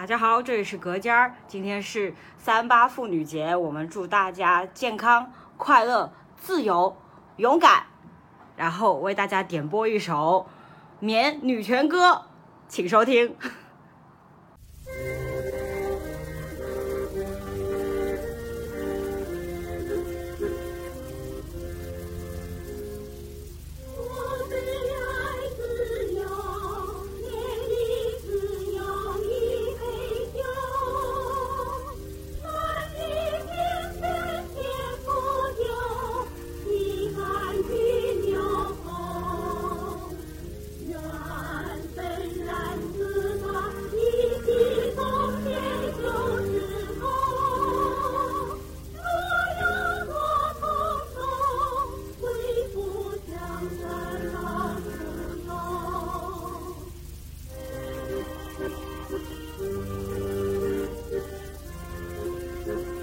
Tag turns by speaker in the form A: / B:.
A: 大家好，这里是隔间儿，今天是三八妇女节，我们祝大家健康、快乐、自由、勇敢。然后为大家点播一首《棉女权歌》，请收听。Thank you.